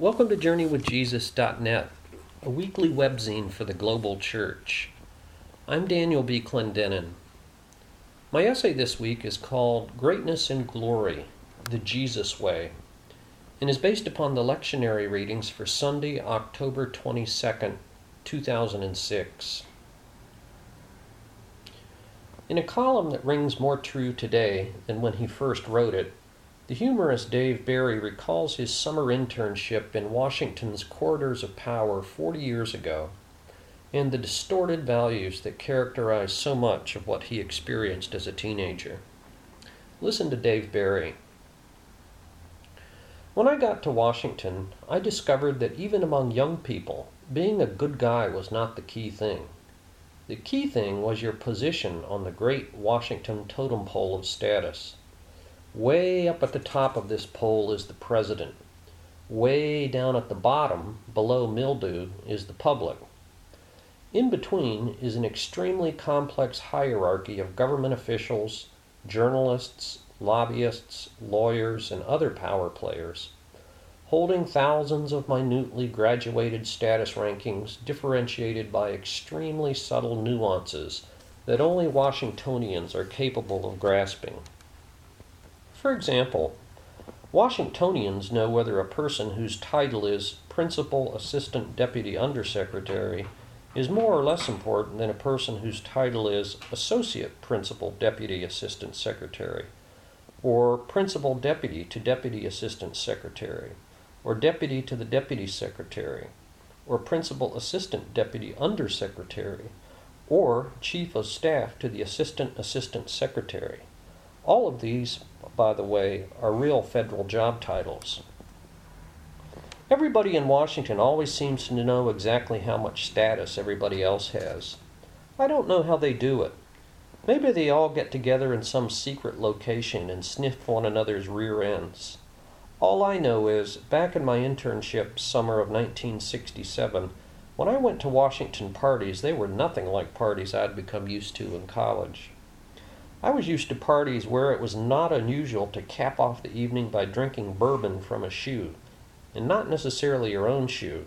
Welcome to JourneyWithJesus.net, a weekly webzine for the global church. I'm Daniel B. Clendenin. My essay this week is called Greatness and Glory The Jesus Way and is based upon the lectionary readings for Sunday, October 22nd, 2006. In a column that rings more true today than when he first wrote it, the humorist Dave Barry recalls his summer internship in Washington's corridors of power 40 years ago and the distorted values that characterized so much of what he experienced as a teenager. Listen to Dave Barry. When I got to Washington, I discovered that even among young people, being a good guy was not the key thing. The key thing was your position on the great Washington totem pole of status. Way up at the top of this pole is the president. Way down at the bottom, below mildew, is the public. In between is an extremely complex hierarchy of government officials, journalists, lobbyists, lawyers, and other power players holding thousands of minutely graduated status rankings differentiated by extremely subtle nuances that only Washingtonians are capable of grasping. For example, Washingtonians know whether a person whose title is Principal Assistant Deputy Undersecretary is more or less important than a person whose title is Associate Principal Deputy Assistant Secretary, or Principal Deputy to Deputy Assistant Secretary or deputy to the deputy secretary, or principal assistant deputy undersecretary, or chief of staff to the assistant assistant secretary. All of these, by the way, are real federal job titles. Everybody in Washington always seems to know exactly how much status everybody else has. I don't know how they do it. Maybe they all get together in some secret location and sniff one another's rear ends. All I know is, back in my internship summer of 1967, when I went to Washington parties, they were nothing like parties I'd become used to in college. I was used to parties where it was not unusual to cap off the evening by drinking bourbon from a shoe, and not necessarily your own shoe.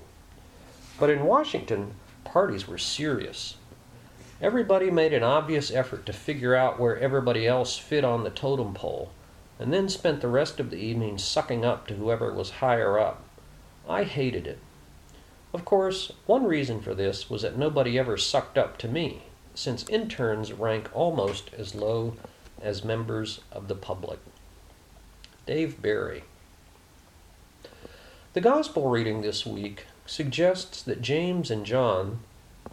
But in Washington, parties were serious. Everybody made an obvious effort to figure out where everybody else fit on the totem pole and then spent the rest of the evening sucking up to whoever was higher up. I hated it. Of course, one reason for this was that nobody ever sucked up to me, since interns rank almost as low as members of the public. Dave Barry. The Gospel reading this week suggests that James and John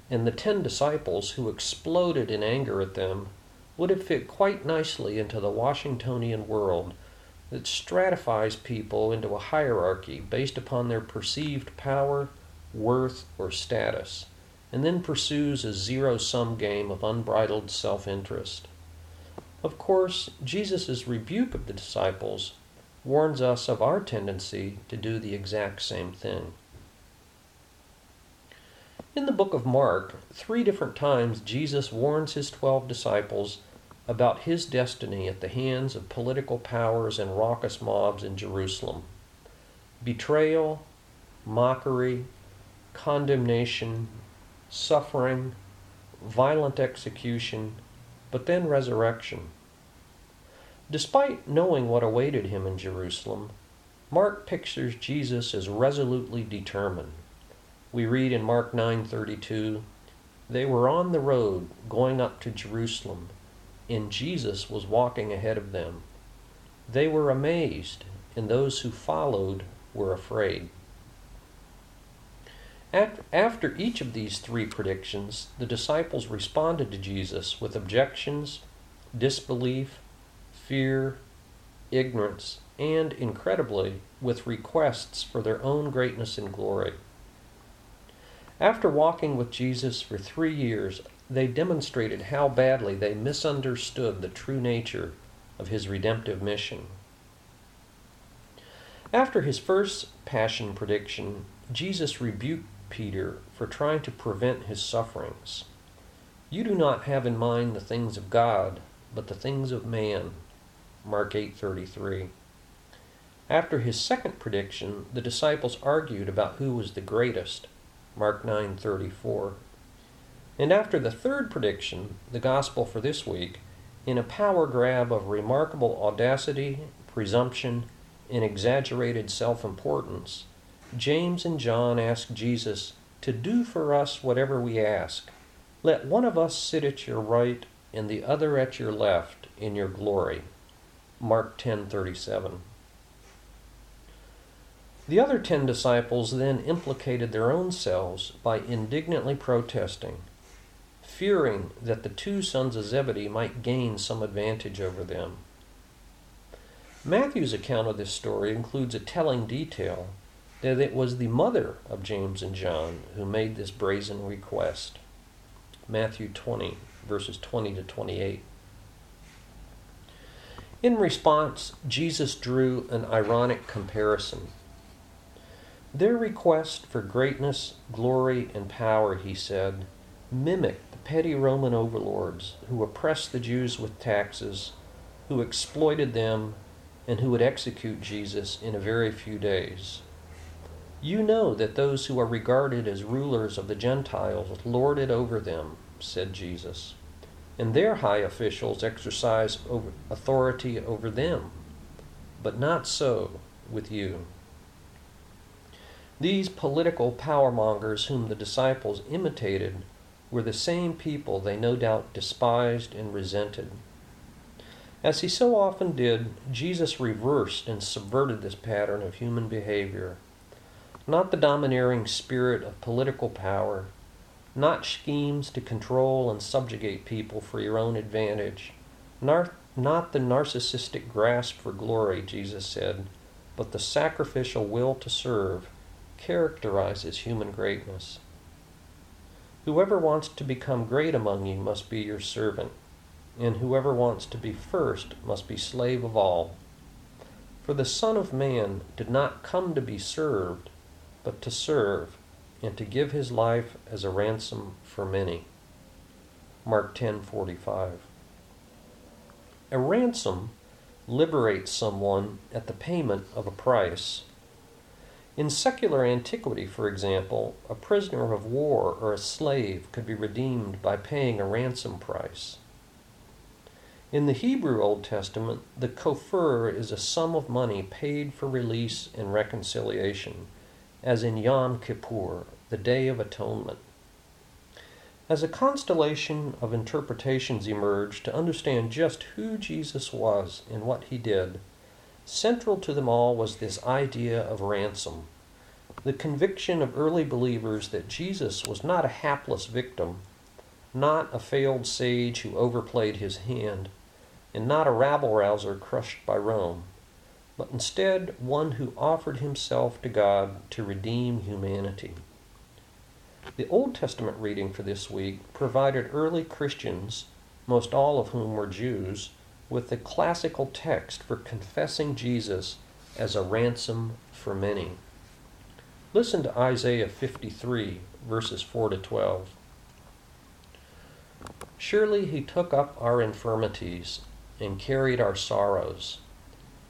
and the ten disciples who exploded in anger at them would have fit quite nicely into the Washingtonian world that stratifies people into a hierarchy based upon their perceived power, worth, or status, and then pursues a zero sum game of unbridled self interest. Of course, Jesus' rebuke of the disciples warns us of our tendency to do the exact same thing. In the book of Mark, three different times Jesus warns his twelve disciples about his destiny at the hands of political powers and raucous mobs in Jerusalem. Betrayal, mockery, condemnation, suffering, violent execution, but then resurrection. Despite knowing what awaited him in Jerusalem, Mark pictures Jesus as resolutely determined. We read in Mark 9:32, "They were on the road going up to Jerusalem, and Jesus was walking ahead of them. They were amazed, and those who followed were afraid. After each of these three predictions, the disciples responded to Jesus with objections, disbelief, fear, ignorance, and, incredibly, with requests for their own greatness and glory. After walking with Jesus for three years, they demonstrated how badly they misunderstood the true nature of his redemptive mission. After his first passion prediction, Jesus rebuked Peter for trying to prevent his sufferings. You do not have in mind the things of God, but the things of man. Mark 8:33. After his second prediction, the disciples argued about who was the greatest. Mark 9:34. And after the third prediction, the gospel for this week, in a power grab of remarkable audacity, presumption, and exaggerated self-importance, James and John ask Jesus to do for us whatever we ask. Let one of us sit at your right and the other at your left in your glory. Mark 10:37. The other 10 disciples then implicated their own selves by indignantly protesting, fearing that the two sons of Zebedee might gain some advantage over them. Matthew's account of this story includes a telling detail that it was the mother of James and John who made this brazen request. Matthew 20, verses 20 to 28. In response, Jesus drew an ironic comparison. Their request for greatness, glory, and power, he said, mimicked the petty Roman overlords who oppressed the Jews with taxes, who exploited them, and who would execute Jesus in a very few days. You know that those who are regarded as rulers of the Gentiles lord it over them, said Jesus, and their high officials exercise authority over them. But not so with you. These political powermongers whom the disciples imitated were the same people they no doubt despised and resented. As he so often did, Jesus reversed and subverted this pattern of human behavior. Not the domineering spirit of political power, not schemes to control and subjugate people for your own advantage, not, not the narcissistic grasp for glory, Jesus said, but the sacrificial will to serve characterizes human greatness. Whoever wants to become great among you must be your servant and whoever wants to be first must be slave of all. For the Son of Man did not come to be served, but to serve, and to give his life as a ransom for many. Mark 10:45. A ransom liberates someone at the payment of a price. In secular antiquity, for example, a prisoner of war or a slave could be redeemed by paying a ransom price. In the Hebrew Old Testament, the kofar is a sum of money paid for release and reconciliation, as in Yom Kippur, the Day of Atonement. As a constellation of interpretations emerged to understand just who Jesus was and what he did, central to them all was this idea of ransom. The conviction of early believers that Jesus was not a hapless victim, not a failed sage who overplayed his hand, and not a rabble rouser crushed by Rome, but instead one who offered himself to God to redeem humanity. The Old Testament reading for this week provided early Christians, most all of whom were Jews, with the classical text for confessing Jesus as a ransom for many. Listen to Isaiah 53, verses 4 to 12. Surely he took up our infirmities and carried our sorrows.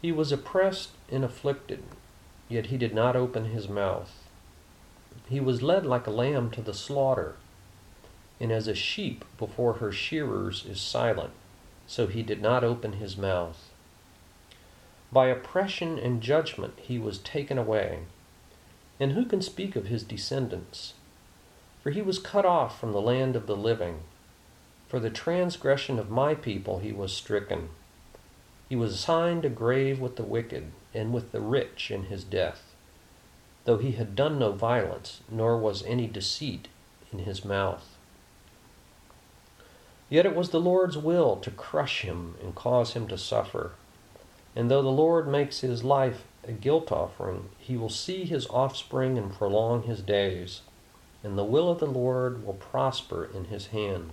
He was oppressed and afflicted, yet he did not open his mouth. He was led like a lamb to the slaughter, and as a sheep before her shearers is silent, so he did not open his mouth. By oppression and judgment he was taken away. And who can speak of his descendants? For he was cut off from the land of the living. For the transgression of my people he was stricken. He was assigned a grave with the wicked, and with the rich in his death, though he had done no violence, nor was any deceit in his mouth. Yet it was the Lord's will to crush him and cause him to suffer. And though the Lord makes his life a guilt offering, he will see his offspring and prolong his days, and the will of the Lord will prosper in his hand.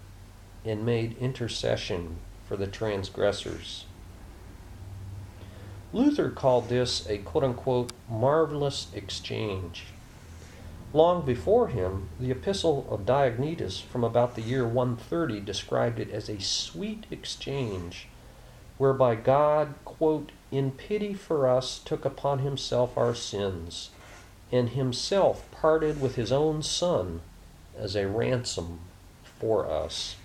and made intercession for the transgressors. Luther called this a quote unquote marvelous exchange. Long before him, the Epistle of Diognetus from about the year 130 described it as a sweet exchange, whereby God, quote, in pity for us, took upon himself our sins, and himself parted with his own Son as a ransom for us.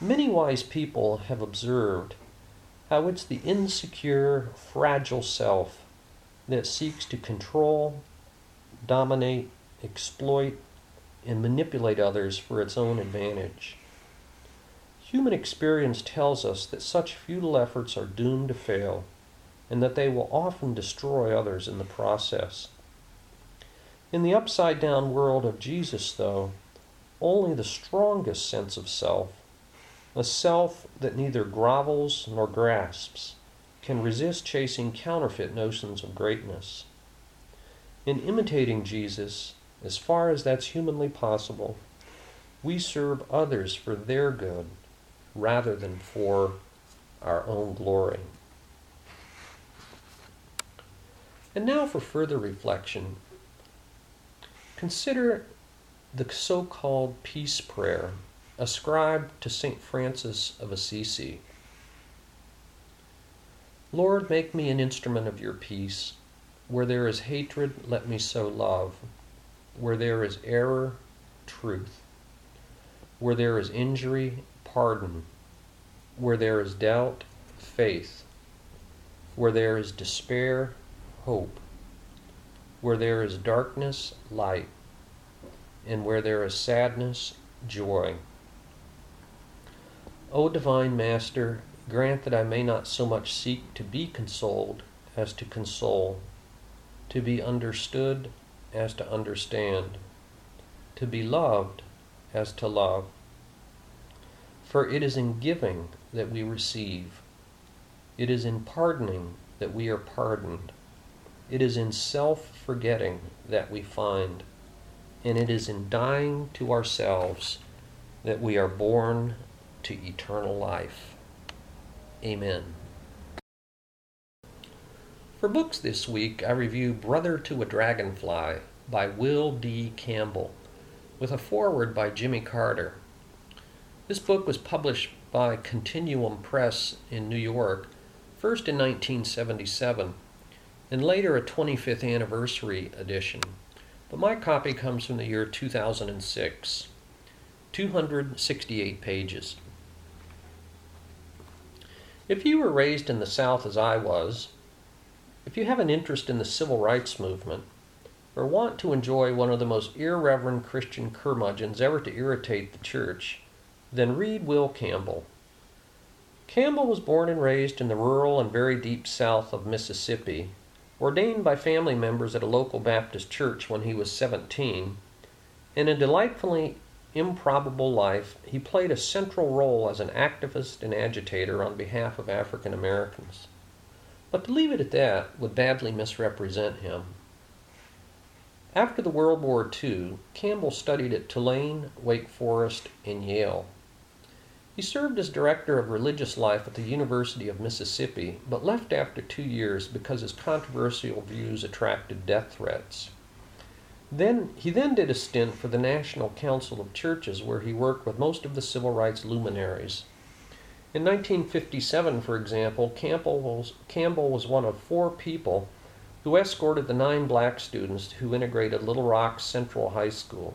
Many wise people have observed how it's the insecure, fragile self that seeks to control, dominate, exploit, and manipulate others for its own advantage. Human experience tells us that such futile efforts are doomed to fail and that they will often destroy others in the process. In the upside down world of Jesus, though, only the strongest sense of self, a self that neither grovels nor grasps, can resist chasing counterfeit notions of greatness. In imitating Jesus, as far as that's humanly possible, we serve others for their good rather than for our own glory. And now for further reflection. Consider the so called peace prayer ascribed to St. Francis of Assisi. Lord, make me an instrument of your peace. Where there is hatred, let me sow love. Where there is error, truth. Where there is injury, pardon. Where there is doubt, faith. Where there is despair, hope. Where there is darkness, light. And where there is sadness, joy. O Divine Master, grant that I may not so much seek to be consoled as to console, to be understood as to understand, to be loved as to love for it is in giving that we receive. It is in pardoning that we are pardoned. It is in self forgetting that we find. And it is in dying to ourselves that we are born to eternal life. Amen. For books this week, I review Brother to a Dragonfly by Will D. Campbell, with a foreword by Jimmy Carter. This book was published by Continuum Press in New York, first in 1977, and later a 25th anniversary edition. But my copy comes from the year 2006, 268 pages. If you were raised in the South as I was, if you have an interest in the civil rights movement, or want to enjoy one of the most irreverent Christian curmudgeons ever to irritate the church, then read Will Campbell. Campbell was born and raised in the rural and very deep south of Mississippi, ordained by family members at a local Baptist church when he was 17. and a delightfully improbable life, he played a central role as an activist and agitator on behalf of African Americans. But to leave it at that would badly misrepresent him. After the World War II, Campbell studied at Tulane, Wake Forest, and Yale. He served as director of religious life at the University of Mississippi, but left after two years because his controversial views attracted death threats. Then he then did a stint for the National Council of Churches, where he worked with most of the civil rights luminaries. In 1957, for example, Campbell was, Campbell was one of four people who escorted the nine black students who integrated Little Rock Central High School.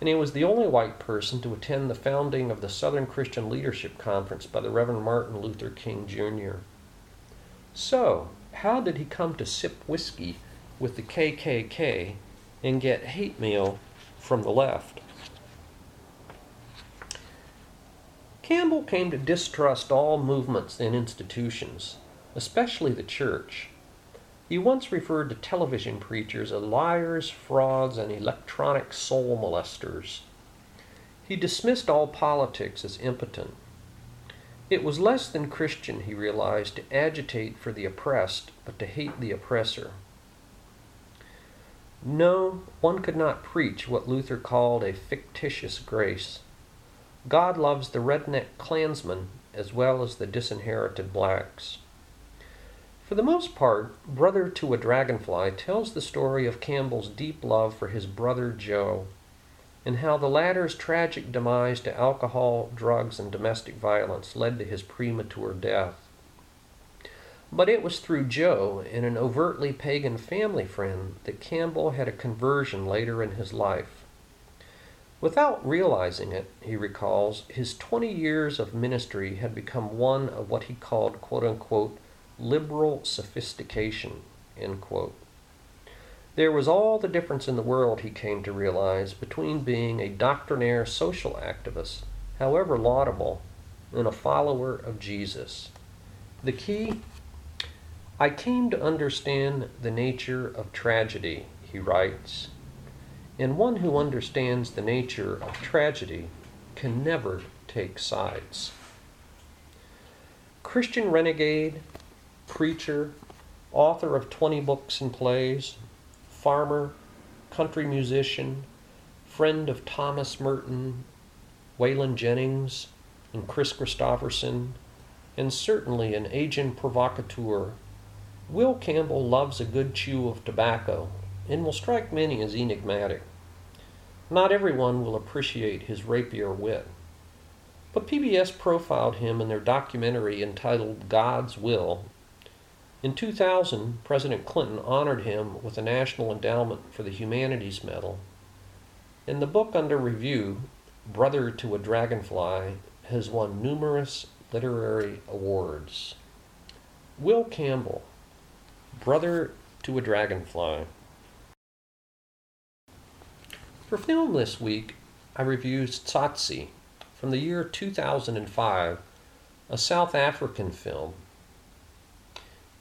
and he was the only white person to attend the founding of the Southern Christian Leadership Conference by the Reverend Martin Luther King Jr. So, how did he come to sip whiskey with the KKK and get hate mail from the left? Campbell came to distrust all movements and institutions, especially the church. He once referred to television preachers as liars, frauds, and electronic soul molesters. He dismissed all politics as impotent. It was less than Christian, he realized, to agitate for the oppressed, but to hate the oppressor. No, one could not preach what Luther called a fictitious grace. God loves the redneck Klansman as well as the disinherited blacks. For the most part, Brother to a Dragonfly tells the story of Campbell's deep love for his brother Joe, and how the latter's tragic demise to alcohol, drugs, and domestic violence led to his premature death. But it was through Joe and an overtly pagan family friend that Campbell had a conversion later in his life. Without realizing it, he recalls, his 20 years of ministry had become one of what he called, quote unquote, liberal sophistication. End quote. There was all the difference in the world, he came to realize, between being a doctrinaire social activist, however laudable, and a follower of Jesus. The key I came to understand the nature of tragedy, he writes, and one who understands the nature of tragedy can never take sides. Christian renegade preacher, author of 20 books and plays, farmer, country musician, friend of Thomas Merton, Waylon Jennings, and Kris Kristofferson, and certainly an agent provocateur, Will Campbell loves a good chew of tobacco and will strike many as enigmatic. Not everyone will appreciate his rapier wit. But PBS profiled him in their documentary entitled God's Will in 2000, President Clinton honored him with a National Endowment for the Humanities Medal. And the book under review, Brother to a Dragonfly, has won numerous literary awards. Will Campbell, Brother to a Dragonfly. For film this week, I reviewed Tsotsi from the year 2005, a South African film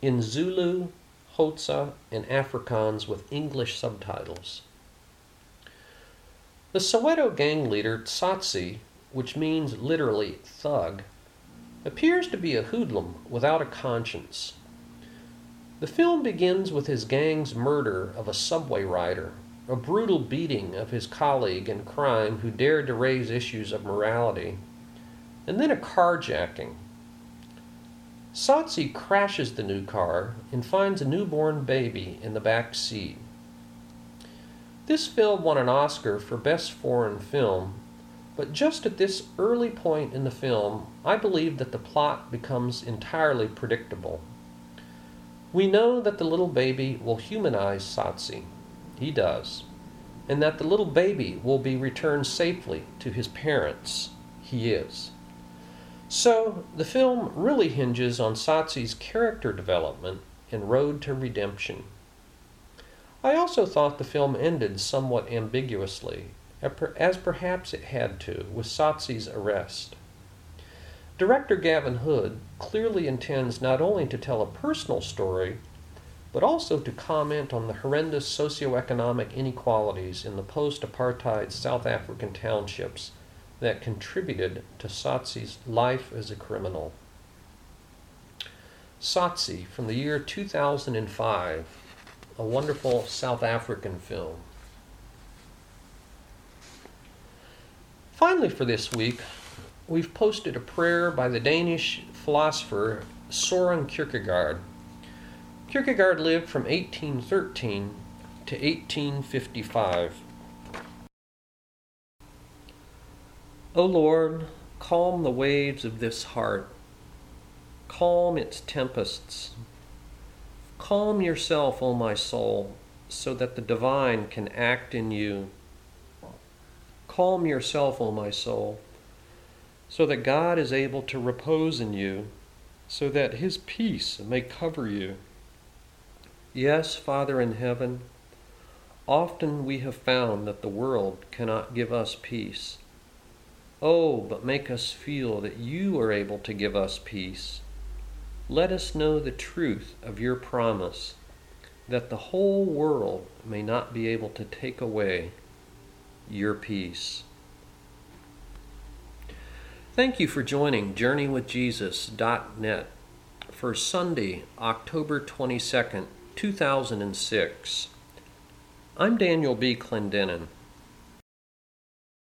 in Zulu, Xhosa, and Afrikaans with English subtitles. The Soweto gang leader Tsotsi, which means literally thug, appears to be a hoodlum without a conscience. The film begins with his gang's murder of a subway rider, a brutal beating of his colleague in crime who dared to raise issues of morality, and then a carjacking Tsotsi crashes the new car and finds a newborn baby in the back seat. This film won an Oscar for Best Foreign Film, but just at this early point in the film, I believe that the plot becomes entirely predictable. We know that the little baby will humanize Tsotsi. He does. And that the little baby will be returned safely to his parents. He is. So, the film really hinges on Tsotsi's character development and road to redemption. I also thought the film ended somewhat ambiguously, as perhaps it had to, with Tsotsi's arrest. Director Gavin Hood clearly intends not only to tell a personal story, but also to comment on the horrendous socioeconomic inequalities in the post apartheid South African townships that contributed to Tsotsi's life as a criminal. Tsotsi from the year 2005, a wonderful South African film. Finally, for this week, we've posted a prayer by the Danish philosopher Soren Kierkegaard. Kierkegaard lived from 1813 to 1855. O Lord, calm the waves of this heart, calm its tempests. Calm yourself, O my soul, so that the divine can act in you. calm yourself, O my soul, so that God is able to repose in you, so that his peace may cover you. Yes, Father in heaven, often we have found that the world cannot give us peace. Oh, but make us feel that you are able to give us peace. Let us know the truth of your promise that the whole world may not be able to take away your peace. Thank you for joining JourneyWithJesus.net for Sunday, October 22nd, 2006. I'm Daniel B. Clendenin.